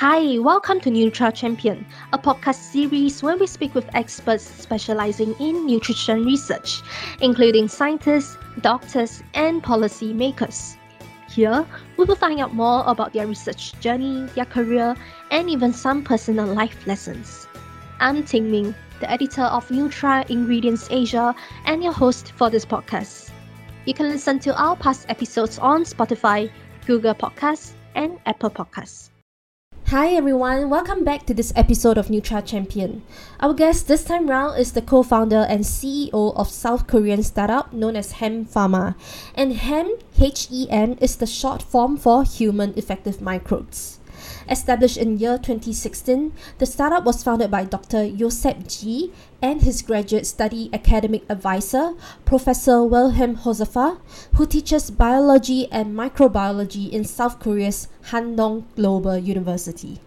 Hi, welcome to Nutra Champion, a podcast series where we speak with experts specializing in nutrition research, including scientists, doctors, and policy makers. Here, we will find out more about their research journey, their career, and even some personal life lessons. I'm Tingmin, the editor of Nutra Ingredients Asia and your host for this podcast. You can listen to our past episodes on Spotify, Google Podcasts, and Apple Podcasts. Hi everyone, welcome back to this episode of Nutra Champion. Our guest this time round is the co-founder and CEO of South Korean startup known as Hem Pharma. And Hem, H-E-M, is the short form for Human Effective Microbes. Established in year 2016, the startup was founded by Dr. Josep Ji and his graduate study academic advisor, Professor Wilhelm Josefa, who teaches biology and microbiology in South Korea's Handong Global University.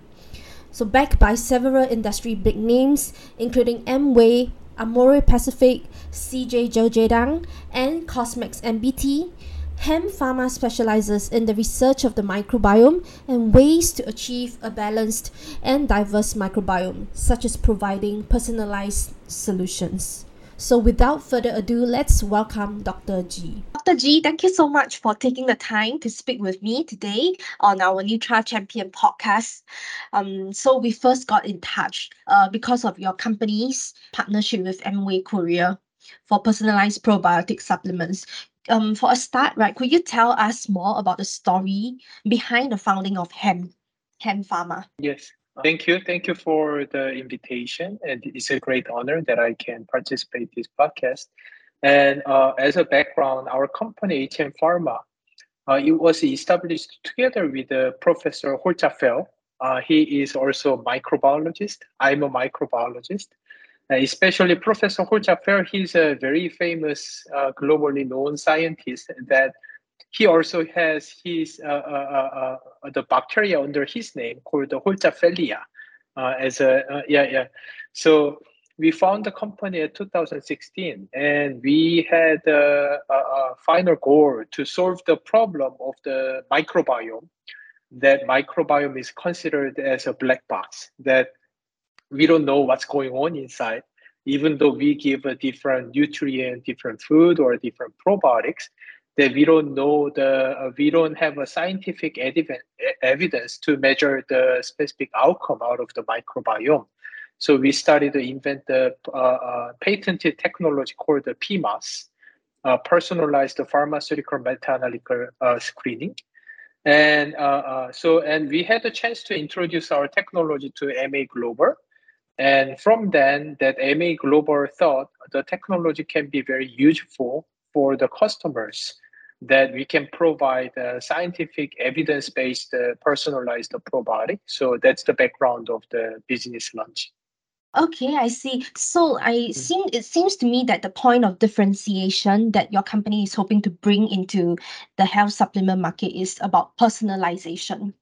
So, backed by several industry big names, including Amway, Amorepacific, CJ Cheiljedang, and COSMAX NBT, Hem Pharma specializes in the research of the microbiome and ways to achieve a balanced and diverse microbiome, such as providing personalized solutions. So, without further ado, let's welcome Dr. Ji. Dr. Ji, thank you so much for taking the time to speak with me today on our Nutra Champion podcast. Um, so, we first got in touch uh, because of your company's partnership with Amway Korea for personalized probiotic supplements um, for a start, right, could you tell us more about the story behind the founding of Hem, Hem Pharma? Yes. Thank you. Thank you for the invitation. And it's a great honor that I can participate this podcast. And uh, as a background, our company, HM Pharma, uh, it was established together with uh, Professor Holzapfel. Uh, he is also a microbiologist. I'm a microbiologist. Uh, especially Professor Holzapfel, he's a very famous, uh, globally known scientist that he also has his uh, the bacteria under his name called the Holzapfelia as a yeah yeah. So we found the company in 2016, and we had a, a, a final goal to solve the problem of the microbiome. That microbiome is considered as a black box. That we don't know what's going on inside, even though we give a different nutrient, different food, or different probiotics, that we don't know the uh, we don't have a scientific evidence to measure the specific outcome out of the microbiome. So we started to invent the uh, uh, patented technology called the PMAS, uh, personalized pharmaceutical meta-analytical uh, screening. And uh, so, and we had a chance to introduce our technology to Amway Global, and from then, that Amway Global thought the technology can be very useful for the customers that we can provide a scientific evidence-based uh, personalized probiotic. So that's the background of the business launch. Okay, I see. So I mm. seem it seems to me that the point of differentiation that your company is hoping to bring into the health supplement market is about personalization.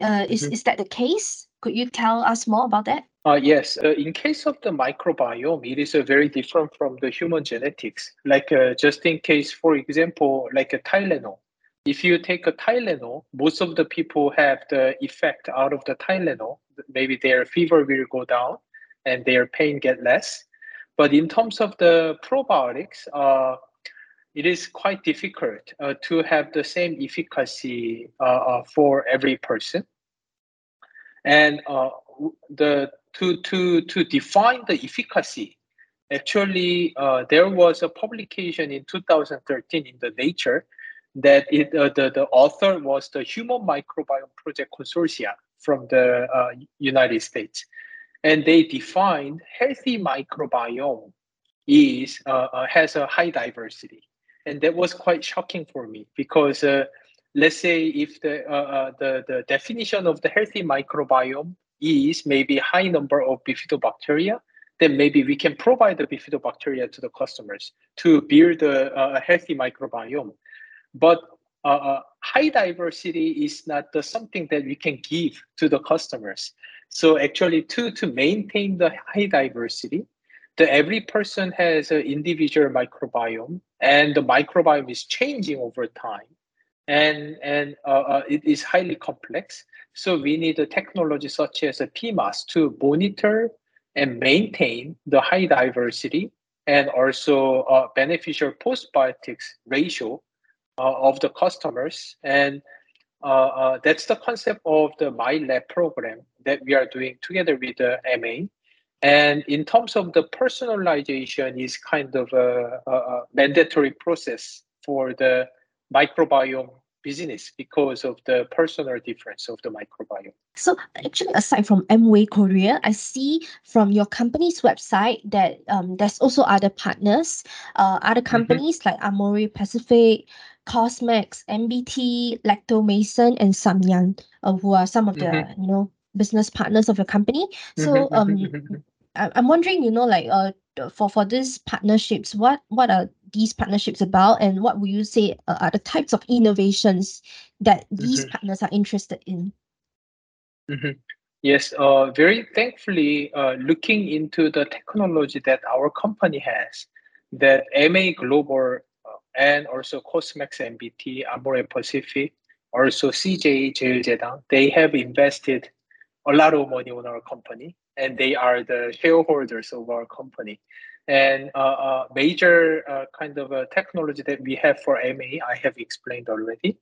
Uh, is mm-hmm. is that the case? Could you tell us more about that? Uh, yes, uh, in case of the microbiome, it is uh, very different from the human genetics. Like uh, just in case, for example, like a Tylenol. If you take a Tylenol, most of the people have the effect out of the Tylenol. Maybe their fever will go down and their pain get less. But in terms of the probiotics, uh, it is quite difficult uh, to have the same efficacy for every person. And the to to to define the efficacy actually uh, there was a publication in 2013 in the nature that it uh, the, the author was the human microbiome project consortia from the uh, united states. And they defined healthy microbiome is uh, uh, has a high diversity. And that was quite shocking for me because uh, let's say if the, the the definition of the healthy microbiome is maybe high number of bifidobacteria, then maybe we can provide the bifidobacteria to the customers to build a, a healthy microbiome. But uh, uh, high diversity is not the, something that we can give to the customers. So actually, to to maintain the high diversity, the every person has an individual microbiome, and the microbiome is changing over time. And and uh, uh, it is highly complex. So we need a technology such as a PMAS to monitor and maintain the high diversity and also uh, beneficial postbiotics ratio uh, of the customers. And uh, uh, that's the concept of the My Lab program that we are doing together with the Amway. And in terms of the personalization is kind of a, a mandatory process for the microbiome business because of the personal difference of the microbiome. So actually, aside from Amway Korea, I see from your company's website that um, there's also other partners, uh, other mm-hmm. companies mm-hmm. like Amore Pacific, COSMAX, NBT, Lactomycin, and Samyang, uh, who are some of the mm-hmm. you know business partners of your company. So mm-hmm. um, I, I'm wondering, you know, like uh, for for these partnerships, what what are these partnerships about, and what would you say uh, are the types of innovations that these mm-hmm. partners are interested in? Mm-hmm. Yes, uh, very thankfully, uh, looking into the technology that our company has, that Amway Global uh, and also COSMAX NBT, Amore Pacific, also CJ Cheiljedang, they have invested a lot of money on our company and they are the shareholders of our company. And a uh, uh, major uh, kind of a technology that we have for Amway, I have explained already.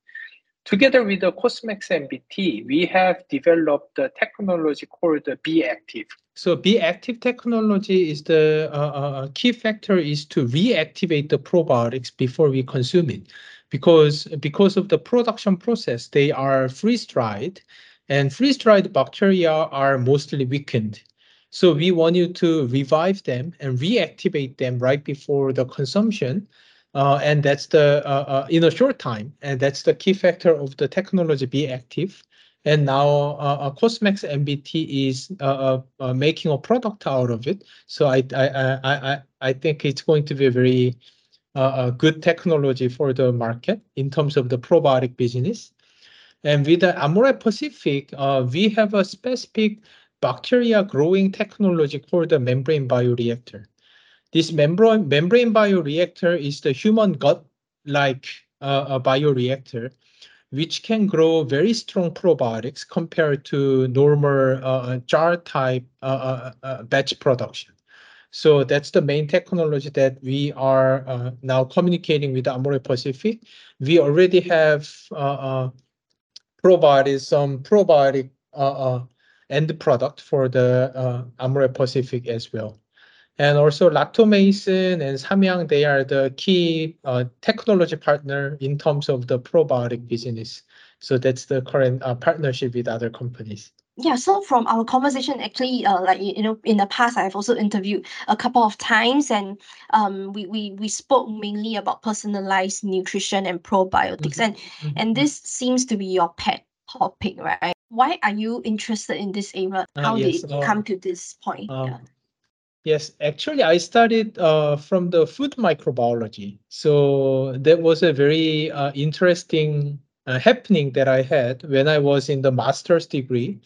Together with the COSMAX NBT, we have developed a technology called the B Active. So B Active technology is the uh, uh, key factor is to reactivate the probiotics before we consume it, because because of the production process, they are freeze dried and freeze-dried bacteria are mostly weakened. So we want you to revive them and reactivate them right before the consumption. Uh, and that's the uh, uh, in a short time, and that's the key factor of the technology be active. And now uh, uh COSMAX NBT is uh, uh, making a product out of it. So I I I I, I think it's going to be a very uh, good technology for the market in terms of the probiotic business. And with the Amorepacific, uh, we have a specific bacteria growing technology called the membrane bioreactor. This membrane, membrane bioreactor is the human gut-like uh, bioreactor, which can grow very strong probiotics compared to normal uh, jar type uh, uh, uh, batch production. So that's the main technology that we are uh, now communicating with Amorepacific. We already have provided some probiotic uh, uh, end product for the uh, Amorepacific as well. And also Lactomycin and Samyang, they are the key technology partner in terms of the probiotic business. So that's the current partnership with other companies. Yeah, so from our conversation, actually, uh, like you know, in the past, I've also interviewed a couple of times, and um, we we we spoke mainly about personalized nutrition and probiotics, mm-hmm. and mm-hmm. and this seems to be your pet topic, right? Why are you interested in this area? Ah, How yes, did it uh, come to this point? Um, yeah. Yes, actually, I studied uh, from the food microbiology. So that was a very uh, interesting uh, happening that I had when I was in the master's degree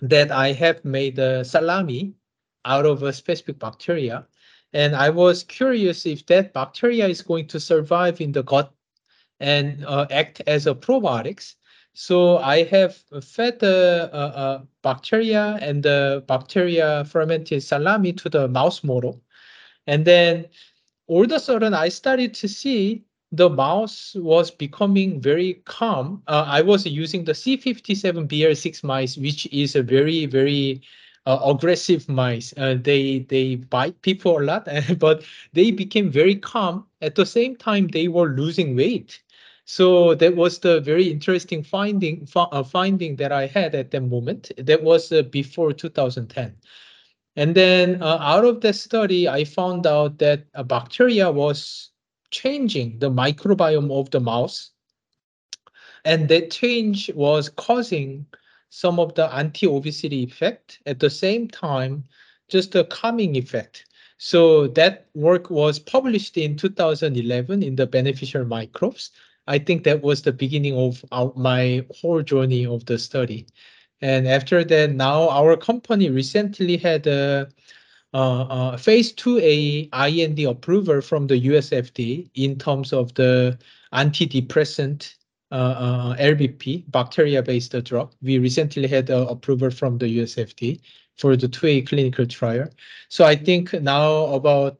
that I have made a salami out of a specific bacteria. And I was curious if that bacteria is going to survive in the gut and uh, act as a probiotics. So I have fed the uh, uh, bacteria and the bacteria fermented salami to the mouse model. And then all of a sudden I started to see the mouse was becoming very calm. Uh, I was using the C57BL6 mice, which is a very, very uh, aggressive mice. Uh, they they bite people a lot, but they became very calm. At the same time, they were losing weight. So that was the very interesting finding uh, finding that I had at that moment. That was uh, before 2010. And then uh, out of that study, I found out that a bacteria was changing the microbiome of the mouse. And that change was causing some of the anti-obesity effect at the same time, just a calming effect. So that work was published in 2011 in the Beneficial Microbes. I think that was the beginning of our, my whole journey of the study. And after that, now our company recently had a phase 2A IND approval from the US FDA in terms of the antidepressant uh, LBP, bacteria-based drug. We recently had uh, approval from the US FDA for the 2A clinical trial. So I think now about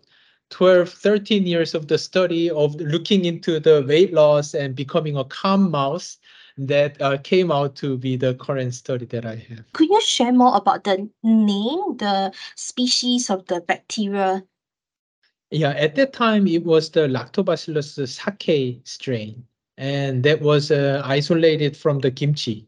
12, 13 years of the study of looking into the weight loss and becoming a calm mouse that uh, came out to be the current study that I have. Could you share more about the name, the species of the bacteria? Yeah, at that time it was the Lactobacillus sakei strain, and that was uh, isolated from the kimchi.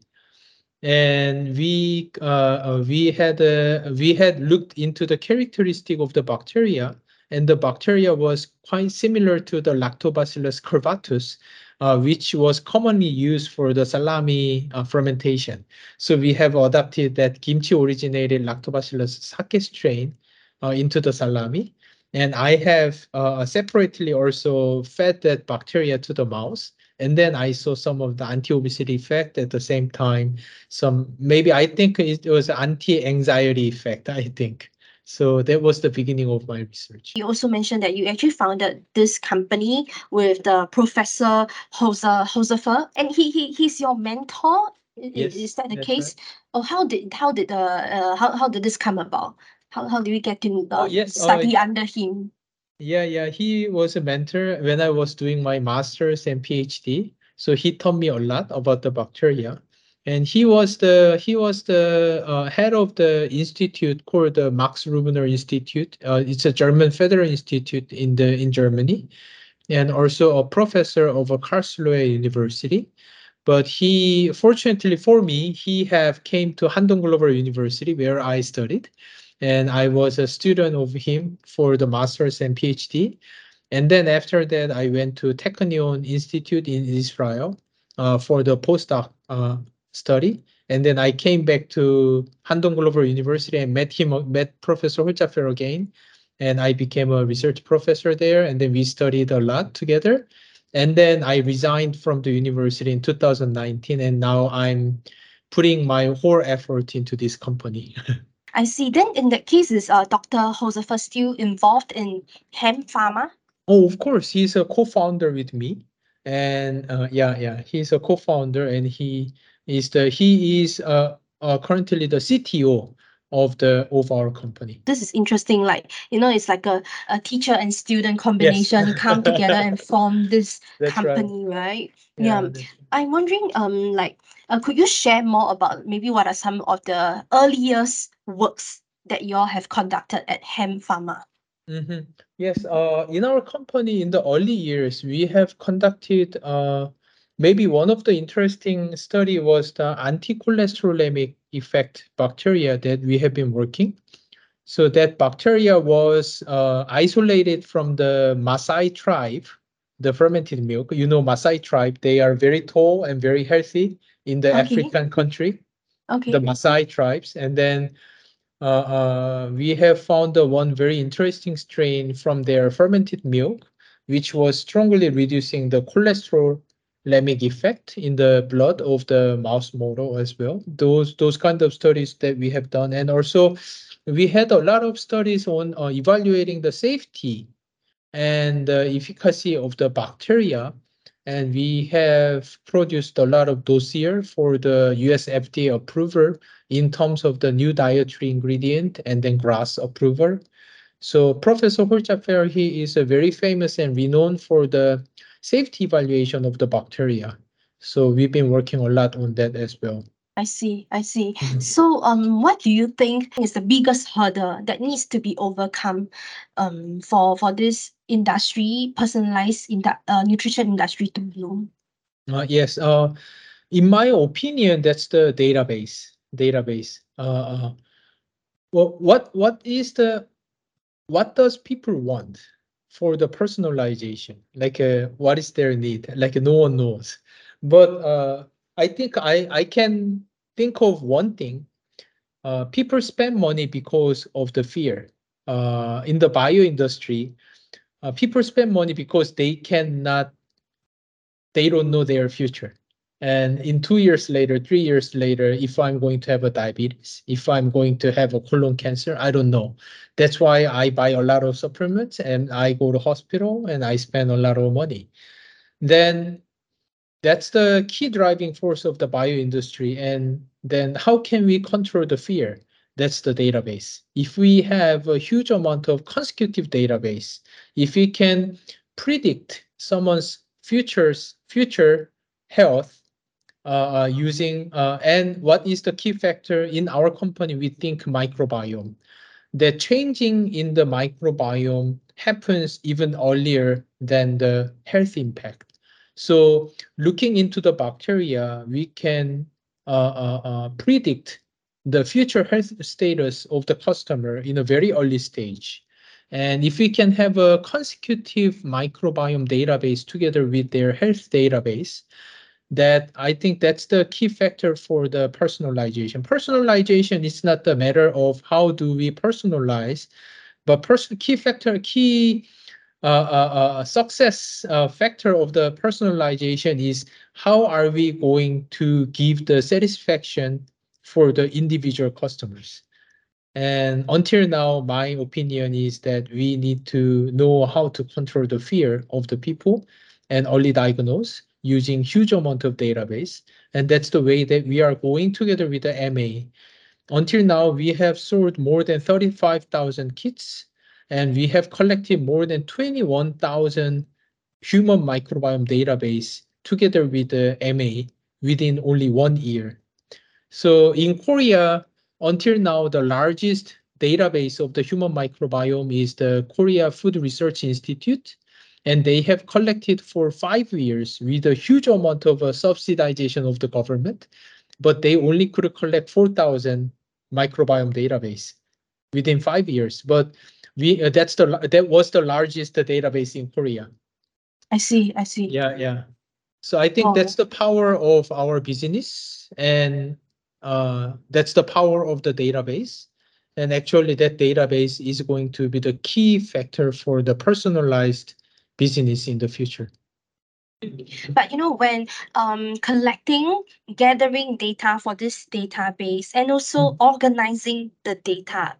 And we uh, uh we had uh, we had looked into the characteristic of the bacteria, and the bacteria was quite similar to the Lactobacillus curvatus, uh, which was commonly used for the salami uh, fermentation. So we have adapted that kimchi originated lactobacillus sakei strain uh, into the salami. And I have uh, separately also fed that bacteria to the mouse. And then I saw some of the anti-obesity effect at the same time. Some maybe I think it was anti-anxiety effect, I think. So that was the beginning of my research. You also mentioned that you actually founded this company with the Professor Hoser Hosefer, and he, he he's your mentor. Yes, is that the case? Right. Oh, how did how did the uh, how how did this come about? How how did we get to uh, oh, yes. Oh, study oh, under him? Yeah, yeah, he was a mentor when I was doing my master's and PhD. So he taught me a lot about the bacteria and he was the he was the uh, head of the institute called the Max Rubner Institute. Uh, it's a German federal institute in the in Germany, and also a professor of a Karlsruhe University. But he, fortunately for me, he have came to Handong Global University where I studied, and I was a student of him for the master's and PhD. And then after that, I went to Technion Institute in Israel uh, for the postdoc uh, study. And then I came back to Handong Global University and met him, met Professor Holzapfel again. And I became a research professor there. And then we studied a lot together. And then I resigned from the university in 2019. And now I'm putting my whole effort into this company. I see. Then in that case, is uh, Dr. Josefa still involved in Hem Pharma? Oh, of course. He's a co-founder with me. And uh, yeah, yeah, he's a co-founder and he is the he is uh, uh, currently the CTO of the of our company. This is interesting. Like you know, it's like a, a teacher and student combination yes. come together and form this that's company, right? right? Yeah. yeah. I'm wondering, um, like, uh, could you share more about maybe what are some of the earliest works that you all have conducted at Hem Pharma? Mm-hmm. Yes. Uh, in our company, in the early years, we have conducted uh Maybe one of the interesting study was the anti-cholesterolemic effect bacteria that we have been working. So that bacteria was uh, isolated from the Maasai tribe, the fermented milk. You know, Maasai tribe, they are very tall and very healthy in the okay. African country, okay. the Maasai tribes. And then uh, uh, we have found one very interesting strain from their fermented milk, which was strongly reducing the cholesterol lemic effect in the blood of the mouse model as well. Those those kind of studies that we have done, and also we had a lot of studies on uh, evaluating the safety and the efficacy of the bacteria. And we have produced a lot of dossier for the US FDA approval in terms of the new dietary ingredient and then GRAS approval. So Professor Holzapfel, he is a very famous and renowned for the safety evaluation of the bacteria. So we've been working a lot on that as well. I see, I see. Mm-hmm. So, um, what do you think is the biggest hurdle that needs to be overcome, um, for for this industry, personalized in the uh, nutrition industry to bloom? Uh, yes. Uh, in my opinion, that's the database. Database. Uh, uh well, what what is the what does people want? For the personalization, like uh, what is their need, like no one knows. But uh, I think I, I can think of one thing. Uh, people spend money because of the fear. Uh, in the bio industry, uh, people spend money because they cannot, they don't know their future. And in two years later, three years later, if I'm going to have a diabetes, if I'm going to have a colon cancer, I don't know. That's why I buy a lot of supplements and I go to hospital and I spend a lot of money. Then that's the key driving force of the bio industry. And then how can we control the fear? That's the database. If we have a huge amount of consecutive database, if we can predict someone's futures future health uh, uh, using uh, and what is the key factor in our company we think microbiome. The changing in the microbiome happens even earlier than the health impact. So looking into the bacteria we can uh, uh, uh, predict the future health status of the customer in a very early stage. And if we can have a consecutive microbiome database together with their health database, that I think that's the key factor for the personalization. Personalization is not the matter of how do we personalize, but person key factor, key uh, uh, uh, success uh, factor of the personalization is how are we going to give the satisfaction for the individual customers. And until now, my opinion is that we need to know how to control the fear of the people and early diagnose using huge amount of database. And that's the way that we are going together with the Amway. Until now, we have sold more than 35,000 kits and we have collected more than 21,000 human microbiome database together with the Amway within only one year. So in Korea, until now, the largest database of the human microbiome is the Korea Food Research Institute, and they have collected for five years with a huge amount of uh, subsidization of the government, but they only could collect 4,000 microbiome database within five years. But we uh, that's the that was the largest database in Korea. I see. I see. Yeah, yeah. So I think oh. that's the power of our business, and uh, that's the power of the database. And actually that database is going to be the key factor for the personalized business in the future. But you know, when um, collecting, gathering data for this database and also mm organizing the data,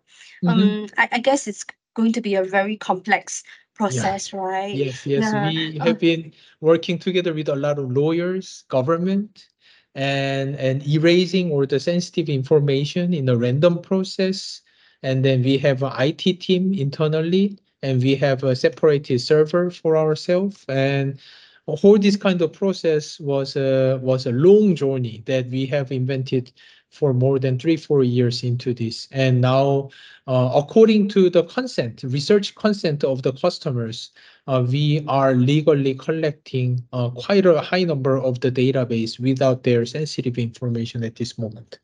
um, mm -hmm. I, I, guess it's going to be a very complex process, yeah. right? Yes, yes. Yeah. We have been working together with a lot of lawyers, government, and, and erasing all the sensitive information in a random process. And then we have an IT team internally, and we have a separated server for ourselves. And all this kind of process was a was a long journey that we have invented for more than three four years into this and now uh, according to the consent research consent of the customers uh, we are legally collecting uh, quite a high number of the database without their sensitive information at this moment.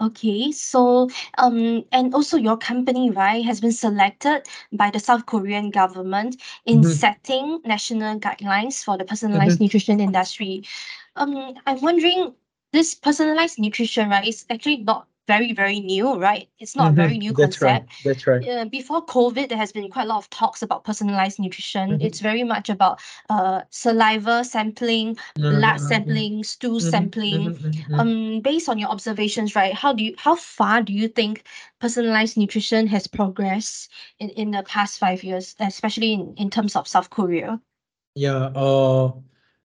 Okay, so um, and also your company, right, has been selected by the South Korean government in -hmm. setting national guidelines for the personalized -hmm. nutrition industry. Um, I'm wondering, this personalized nutrition, right, is actually not very, very new, right? It's not mm-hmm. a very new That's concept. Right. That's right. Uh, before COVID, there has been quite a lot of talks about personalized nutrition. Mm-hmm. It's very much about uh, saliva sampling, mm-hmm. blood sampling, stool mm-hmm. sampling. Mm-hmm. Mm-hmm. Um, based on your observations, right? How do you, how far do you think personalized nutrition has progressed in, in the past five years, especially in, in terms of South Korea? Yeah. Uh,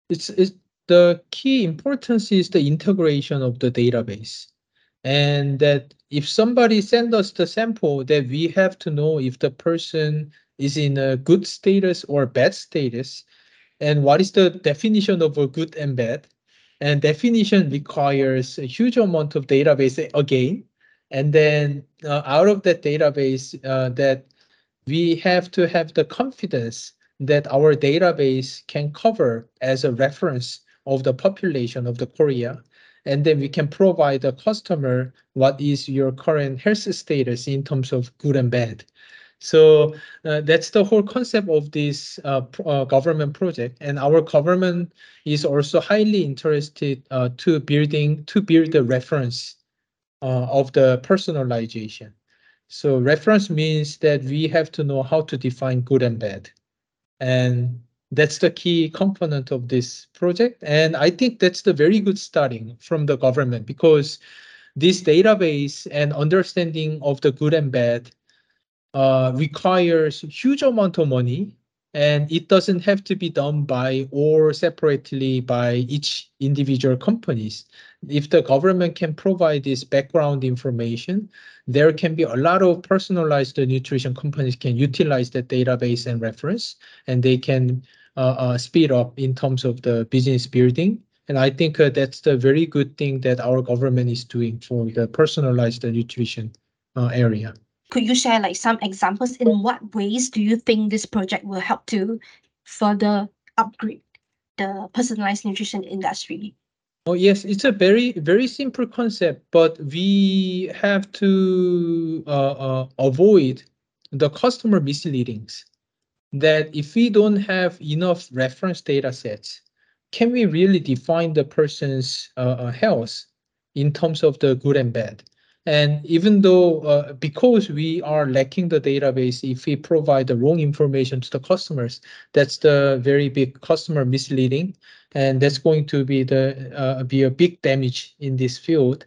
it's it's the key importance is the integration of the database and that if somebody send us the sample that we have to know if the person is in a good status or bad status. And what is the definition of a good and bad? And definition requires a huge amount of database again. And then uh, out of that database uh, that we have to have the confidence that our database can cover as a reference of the population of the korea and then we can provide the customer what is your current health status in terms of good and bad. So uh, that's the whole concept of this uh, uh, government project, and our government is also highly interested uh, to building to build the reference uh, of the personalization. So reference means that we have to know how to define good and bad, and that's the key component of this project. And I think that's the very good starting from the government because this database and understanding of the good and bad uh, requires huge amount of money and it doesn't have to be done by or separately by each individual companies. If the government can provide this background information, there can be a lot of personalized nutrition companies can utilize the database and reference, and they can speed up in terms of the business building. And I think uh, that's the very good thing that our government is doing for the personalized nutrition uh, area. Could you share like some examples in what ways do you think this project will help to further upgrade the personalized nutrition industry? Oh yes, it's a very very simple concept, but we have to uh, uh, avoid the customer misleadings. That if we don't have enough reference data sets, can we really define the person's uh, uh health in terms of the good and bad? And even though, uh, because we are lacking the database, if we provide the wrong information to the customers, that's the very big customer misleading. And that's going to be the uh, be a big damage in this field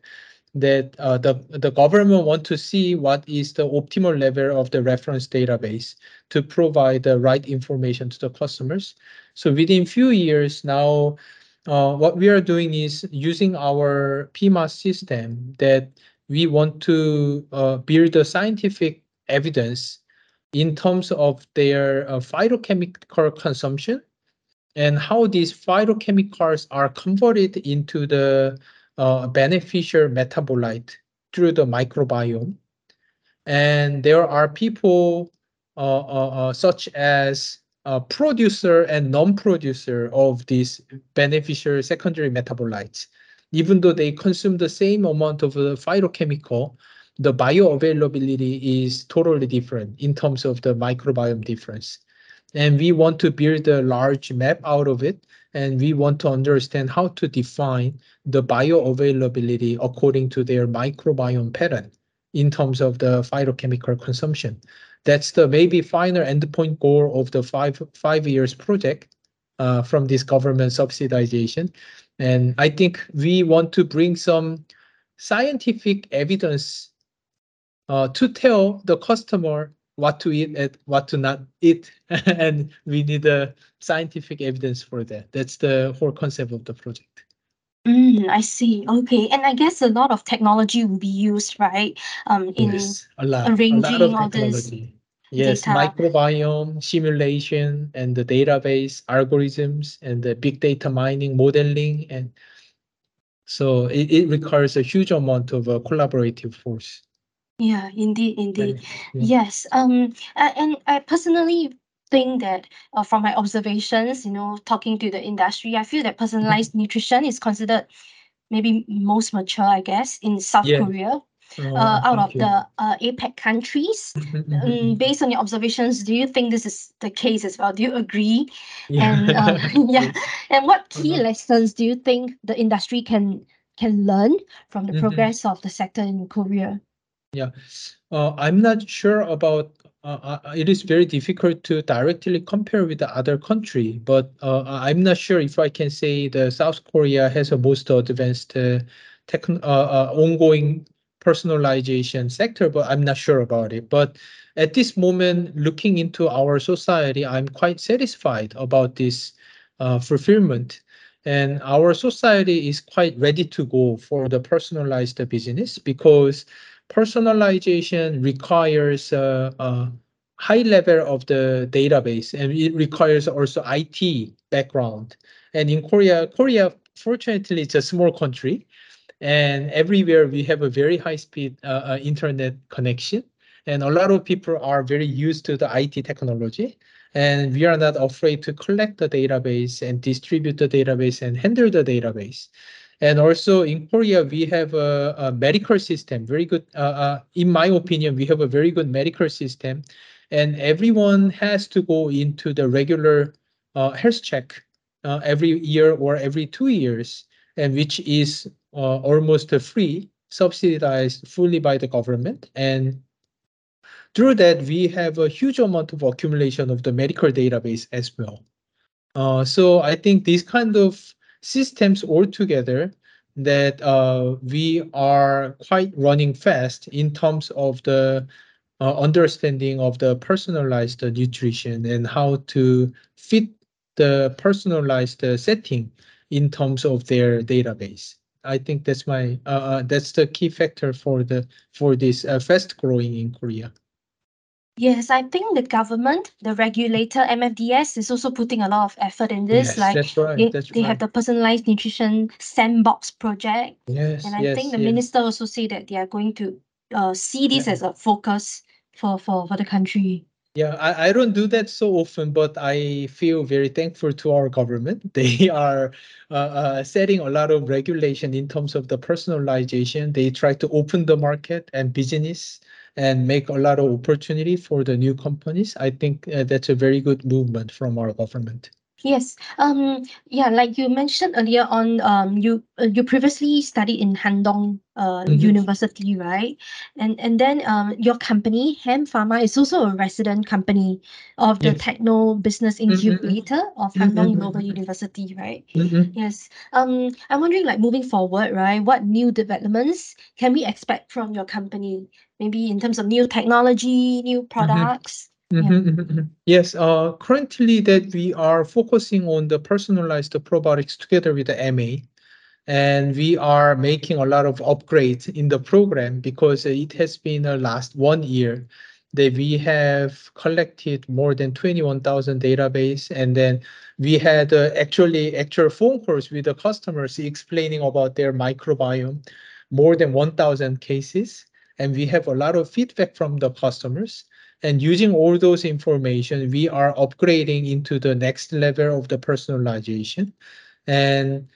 that uh, the, the government want to see what is the optimal level of the reference database to provide the right information to the customers. So within few years now, uh, what we are doing is using our PMAS system that we want to uh, build the scientific evidence in terms of their uh, phytochemical consumption and how these phytochemicals are converted into the uh, beneficial metabolite through the microbiome. And there are people uh, uh, uh, such as a producer and non-producer of these beneficial secondary metabolites even though they consume the same amount of the phytochemical, the bioavailability is totally different in terms of the microbiome difference. And we want to build a large map out of it. And we want to understand how to define the bioavailability according to their microbiome pattern in terms of the phytochemical consumption. That's the maybe final endpoint goal of the five five years project uh, from this government subsidization. And I think we want to bring some scientific evidence uh, to tell the customer what to eat and what to not eat. and we need a scientific evidence for that. That's the whole concept of the project. Mm, I see. Okay. And I guess a lot of technology will be used, right? Um, in yes, a lot, arranging a lot of all this. Yes, data. microbiome simulation and the database algorithms and the big data mining modeling and so it, it requires a huge amount of uh, collaborative force. Yeah, indeed, indeed. Yes. Um, and I personally think that uh, from my observations, you know, talking to the industry, I feel that personalized nutrition is considered maybe most mature, I guess, in South Yeah. Korea, Oh, uh, out of you. the uh, APEC countries. Mhm, mhm, Um, based on your observations, do you think this is the case as well? Do you agree? Yeah. And uh, yeah, and what key Uh-huh. lessons do you think the industry can can learn from the progress of the sector in Korea? Uh, I'm not sure about. Uh, uh, it is very difficult to directly compare with the other country, but uh, I'm not sure if I can say the South Korea has a most advanced uh, tech, uh, uh, ongoing personalization sector, but I'm not sure about it. But at this moment, looking into our society, I'm quite satisfied about this uh, fulfillment. And our society is quite ready to go for the personalized business because personalization requires a, a high level of the database and it requires also IT background. And in Korea, Korea, fortunately, it's a small country and everywhere we have a very high speed uh, uh, internet connection. And a lot of people are very used to the IT technology. And we are not afraid to collect the database and distribute the database and handle the database. And also in Korea, we have a, a medical system, very good. Uh, uh, in my opinion, we have a very good medical system, and everyone has to go into the regular uh, health check uh, every year or every two years, and which is uh, almost free, subsidized fully by the government. And through that, we have a huge amount of accumulation of the medical database as well. Uh, so I think these kind of systems all together that uh, we are quite running fast in terms of the uh, understanding of the personalized nutrition and how to fit the personalized setting in terms of their database. I think that's my uh, uh, that's the key factor for the for this uh, fast growing in Korea. Yes, I think the government, the regulator, MFDS, is also putting a lot of effort in this. Yes, like that's right. they, that's they right. have the personalized nutrition sandbox project, yes, and I yes, think the yes. minister also said that they are going to uh, see this Yeah. as a focus for for for the country. Yeah, I, I don't do that so often, but I feel very thankful to our government. They are uh, uh, setting a lot of regulation in terms of the personalization. They try to open the market and business and make a lot of opportunity for the new companies. I think uh, that's a very good movement from our government. Yes. Um. Yeah. Like you mentioned earlier on. Um. You uh, you previously studied in Handong uh Mhm. University, right? And and then um your company Hem Pharma is also a resident company of the Yes. Techno Business Mhm, mhm. Incubator of Mhm, Handong mhm, Global. University, right? Mhm. Yes. Um. I'm wondering, like moving forward, right? What new developments can we expect from your company? Maybe in terms of new technology, new products. Yeah. Mhm, mhm, mhm. Yes, uh, currently that we are focusing on the personalized probiotics together with the Amway, and we are making a lot of upgrades in the program because it has been the last one year that we have collected more than 21,000 database, and then we had uh, actually actual phone calls with the customers explaining about their microbiome, more than 1,000 cases, and we have a lot of feedback from the customers. And using all those information, we are upgrading into the next level of the personalization. And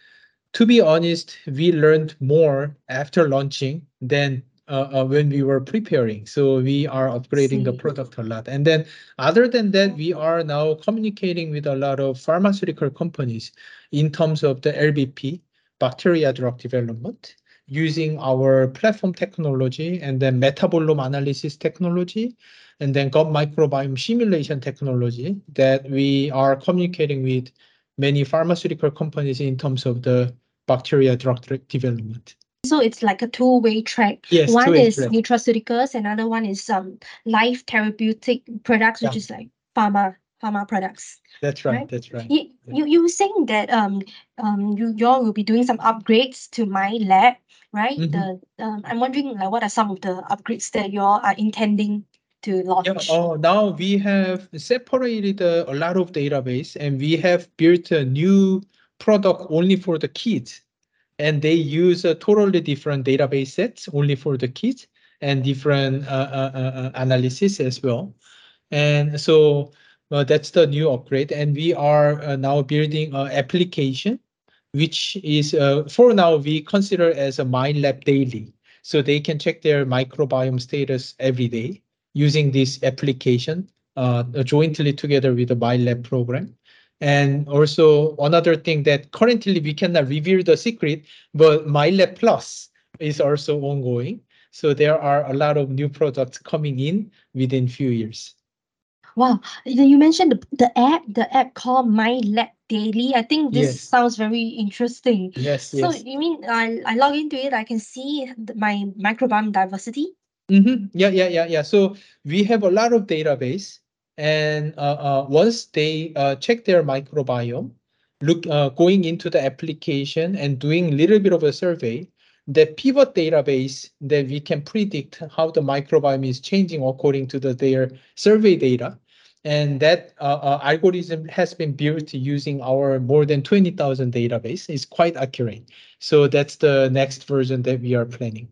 to be honest, we learned more after launching than uh, uh, when we were preparing. So we are upgrading the product a lot. And then other than that, we are now communicating with a lot of pharmaceutical companies in terms of the LBP, bacteria drug development, using our platform technology and then metabolome analysis technology, and then gut microbiome simulation technology that we are communicating with many pharmaceutical companies in terms of the bacteria drug development. So it's like a two-way track. Yes, One is track. nutraceuticals, another one is um life therapeutic products, which Yeah. is like pharma pharma products. That's right. right? That's right. You you you were saying that um um you y'all will be doing some upgrades to my lab, right? Mhm. The um I'm wondering like what are some of the upgrades that y'all are intending to launch? Yeah, oh, now we have separated uh, a lot of database and we have built a new product only for the kids. And they use a totally different database sets only for the kids and different uh, uh, uh, uh, analysis as well. And so uh, that's the new upgrade. And we are uh, now building an application, which is uh, for now we consider as a MyLab daily. So they can check their microbiome status every day using this application uh, jointly together with the MyLab program. And also another thing that currently we cannot reveal the secret, but MyLab Plus is also ongoing. So there are a lot of new products coming in within few years. Wow. You mentioned the, the app, the app called My Lab Daily. I think this Yes. sounds very interesting. Yes, So yes. you mean I, I log into it, I can see my microbiome diversity? Mm-hmm. Yeah, yeah, yeah, yeah. So we have a lot of database, and uh, uh, once they uh, check their microbiome, look uh, going into the application and doing a little bit of a survey, the pivot database that we can predict how the microbiome is changing according to the their survey data, and that uh, uh, algorithm has been built using our more than twenty thousand database. is quite accurate. So that's the next version that we are planning.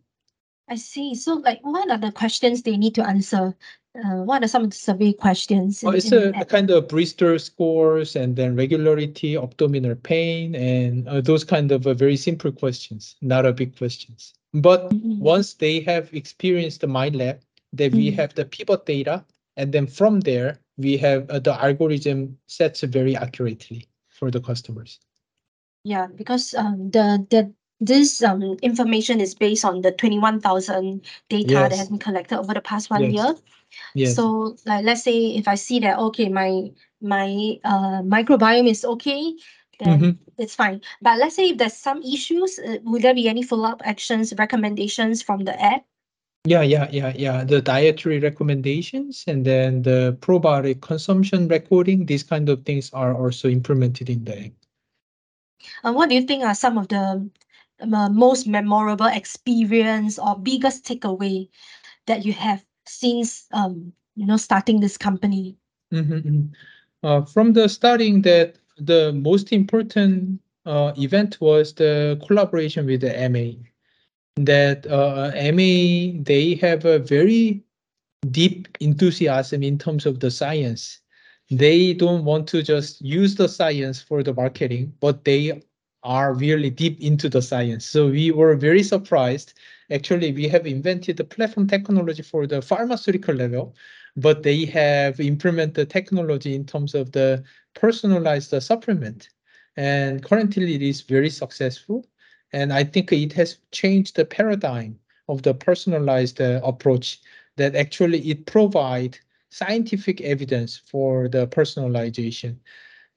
I see. So like what are the questions they need to answer? Uh, what are some of the survey questions? Oh, it's a, a kind of Bristol scores and then regularity, abdominal pain, and uh, those kind of uh, very simple questions, not a big questions. But Mhm. once they have experienced the MyLab, then we Mm. have the pivot data, and then from there we have uh, the algorithm sets very accurately for the customers. Yeah, because um the the this um information is based on the twenty-one thousand data that has been collected over the past one Yes. year. Yes. So like let's say if I see that okay my my uh microbiome is okay, then Mhm. it's fine. But let's say if there's some issues, uh, will there be any follow-up actions, recommendations from the app? Yeah, yeah, yeah, yeah. The dietary recommendations and then the probiotic consumption recording, these kind of things are also implemented in there. And what do you think are some of the uh, most memorable experience or biggest takeaway that you have since um, you know starting this company? Mm-hmm. Uh, from the starting, that the most important uh, event was the collaboration with the Amway that uh, Amway they have a very deep enthusiasm in terms of the science. They don't want to just use the science for the marketing, but they are really deep into the science. So we were very surprised. Actually, we have invented the platform technology for the pharmaceutical level, but they have implemented the technology in terms of the personalized supplement. And currently it is very successful. And I think it has changed the paradigm of the personalized uh, approach that actually it provide scientific evidence for the personalization.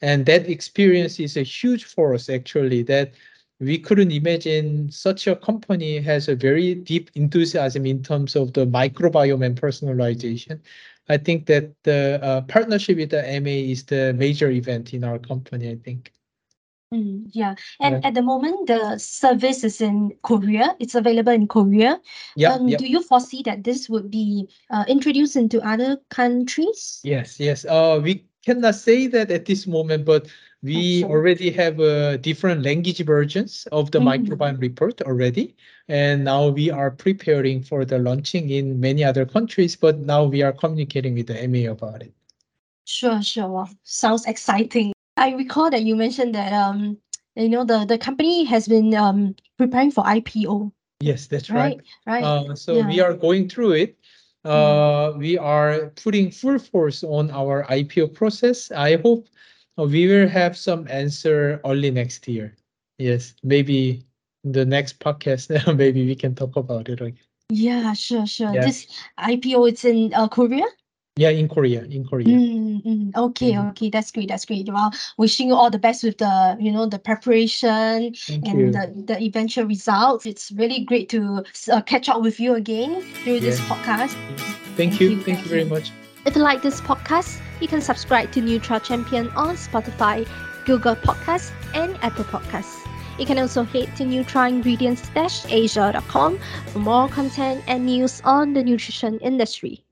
And that experience is a huge force actually that we couldn't imagine such a company has a very deep enthusiasm in terms of the microbiome and personalization. I think that the uh, partnership with the Amway is the major event in our company, I think. Mm, yeah. And at the moment, the service is in Korea. It's available in Korea. Yeah, Um, yeah. do you foresee that this would be uh, introduced into other countries? Yes, yes. Uh, we cannot say that at this moment, but we Excellent. already have uh, different language versions of the Mhm. microbiome report already. And now we are preparing for the launching in many other countries, but now we are communicating with the Amway about it. Sure, sure. Wow, sounds exciting. I recall that you mentioned that um, you know, the the company has been um preparing for IPO, Yes, that's right. right? Right. Uh, so we are going through it. Uh, we are putting full force on our IPO process. I hope uh, we will have some answer early next year. Yes, maybe the next podcast, maybe we can talk about it again. Yeah, sure, sure. Yeah. This IPO, it's in uh, Korea? Yeah, in Korea, in Korea. Mm, mm, okay, Mhm. okay, that's great, that's great. Well, wishing you all the best with the, you know, the preparation Thank you. and the, the eventual results. It's really great to uh, catch up with you again through this podcast. Thank Thank you. you, Thank thank you very much. If you like this podcast, you can subscribe to Nutra Champion on Spotify, Google Podcasts, and Apple Podcasts. You can also head to nutraingredients-asia.com for more content and news on the nutrition industry.